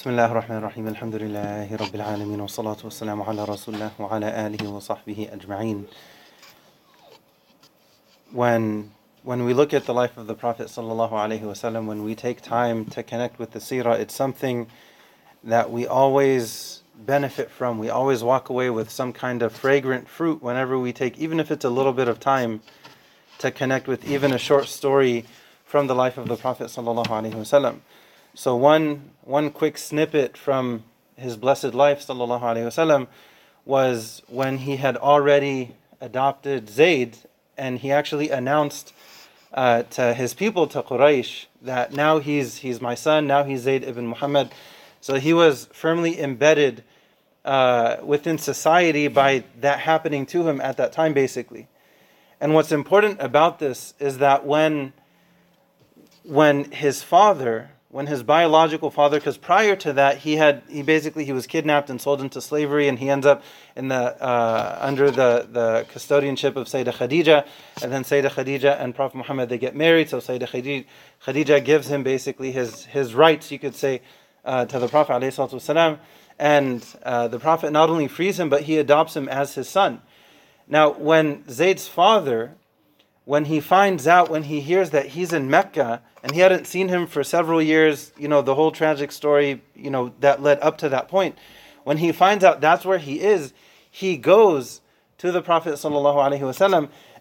بسم الله الرحمن الرحيم الحمد لله رب العالمين والصلاة والسلام على رسول الله وعلى آله وصحبه أجمعين When when we look at the life of the Prophet sallallahu alaihi wasallam, when we take time to connect with the seerah, it's something that we always benefit from. We always walk away with some kind of fragrant fruit whenever we take, even if it's a little bit of time, to connect with even a short story from the life of the Prophet sallallahu alaihi wasallam. So one one quick snippet from his blessed life sallallahu alaihi wasallam was when he had already adopted Zayd and he actually announced uh, to his people to Quraysh that now he's he's my son now he's Zayd ibn Muhammad. So he was firmly embedded uh, within society by that happening to him at that time basically. And what's important about this is that when when his father when his biological father because prior to that he had he basically he was kidnapped and sold into slavery and he ends up in the uh, under the the custodianship of Sayyidah Khadija and then Sayyidah Khadija and Prophet Muhammad they get married so Sayyidah Khadija, Khadija gives him basically his his rights you could say uh, to the Prophet والسلام, and uh, the Prophet not only frees him but he adopts him as his son now when Zayd's father when he finds out when he hears that he's in Mecca and he hadn't seen him for several years, you know, the whole tragic story, you know, that led up to that point. When he finds out that's where he is, he goes to the Prophet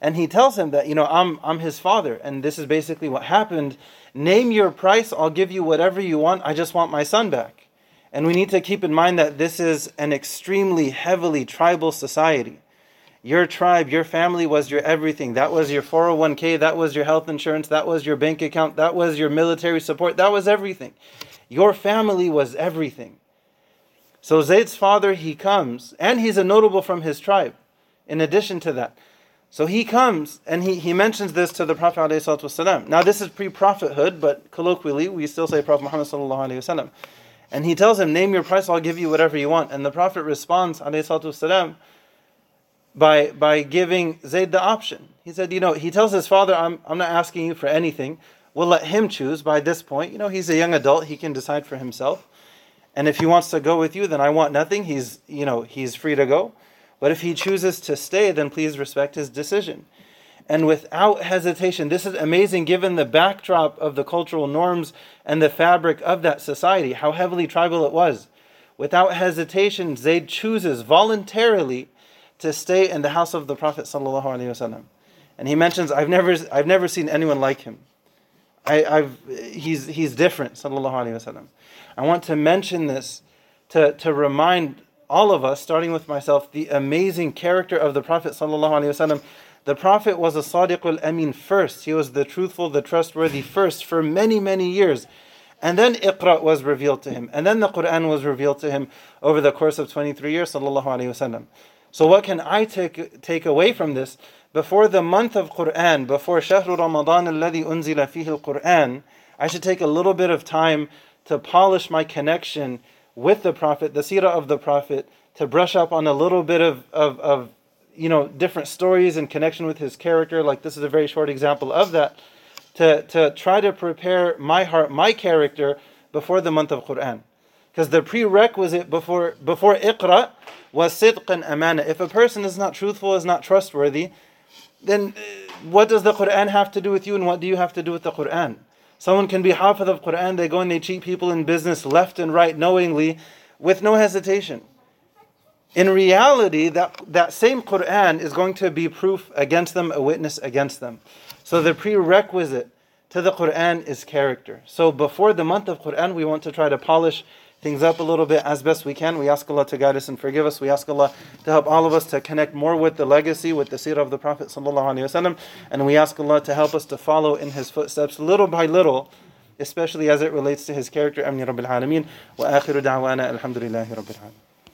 and he tells him that, you know, I'm I'm his father and this is basically what happened. Name your price, I'll give you whatever you want. I just want my son back. And we need to keep in mind that this is an extremely heavily tribal society. Your tribe, your family was your everything. That was your 401k, that was your health insurance, that was your bank account, that was your military support, that was everything. Your family was everything. So Zayd's father, he comes, and he's a notable from his tribe, in addition to that. So he comes and he, he mentions this to the Prophet. ﷺ. Now, this is pre prophethood, but colloquially, we still say Prophet Muhammad. ﷺ. And he tells him, Name your price, I'll give you whatever you want. And the Prophet responds, ﷺ, by by giving Zayd the option. He said, you know, he tells his father, I'm I'm not asking you for anything. We'll let him choose by this point. You know, he's a young adult, he can decide for himself. And if he wants to go with you, then I want nothing. He's you know, he's free to go. But if he chooses to stay, then please respect his decision. And without hesitation, this is amazing given the backdrop of the cultural norms and the fabric of that society, how heavily tribal it was. Without hesitation, Zayd chooses voluntarily to stay in the house of the Prophet sallallahu. And he mentions, I've never, I've never seen anyone like him. I, have he's, he's different, sallallahu. I want to mention this to, to remind all of us, starting with myself, the amazing character of the Prophet sallallahu. The Prophet was a sadiqul amin first. He was the truthful, the trustworthy first for many, many years. And then Iqra was revealed to him. And then the Quran was revealed to him over the course of 23 years, sallallahu wasallam. So what can I take take away from this? Before the month of Quran, before Shahru Ramadan alladhi unzila fihi al-Quran, I should take a little bit of time to polish my connection with the Prophet, the seerah of the Prophet, to brush up on a little bit of, of, of you know different stories in connection with his character. Like this is a very short example of that. To, to try to prepare my heart, my character before the month of Quran. Because the prerequisite before before Iqra was sidq and amana. If a person is not truthful, is not trustworthy, then uh, what does the Quran have to do with you and what do you have to do with the Quran? Someone can be hafiz of the Quran, they go and they cheat people in business left and right knowingly with no hesitation. In reality, that, that same Quran is going to be proof against them, a witness against them. So the prerequisite to the Quran is character. So before the month of Quran, we want to try to polish things up a little bit as best we can. We ask Allah to guide us and forgive us. We ask Allah to help all of us to connect more with the legacy, with the seerah of the Prophet and we ask Allah to help us to follow in his footsteps little by little, especially as it relates to his character. Ameen Rabbil Alameen. Wa akhiru da'wana alhamdulillahi Rabbil Alameen.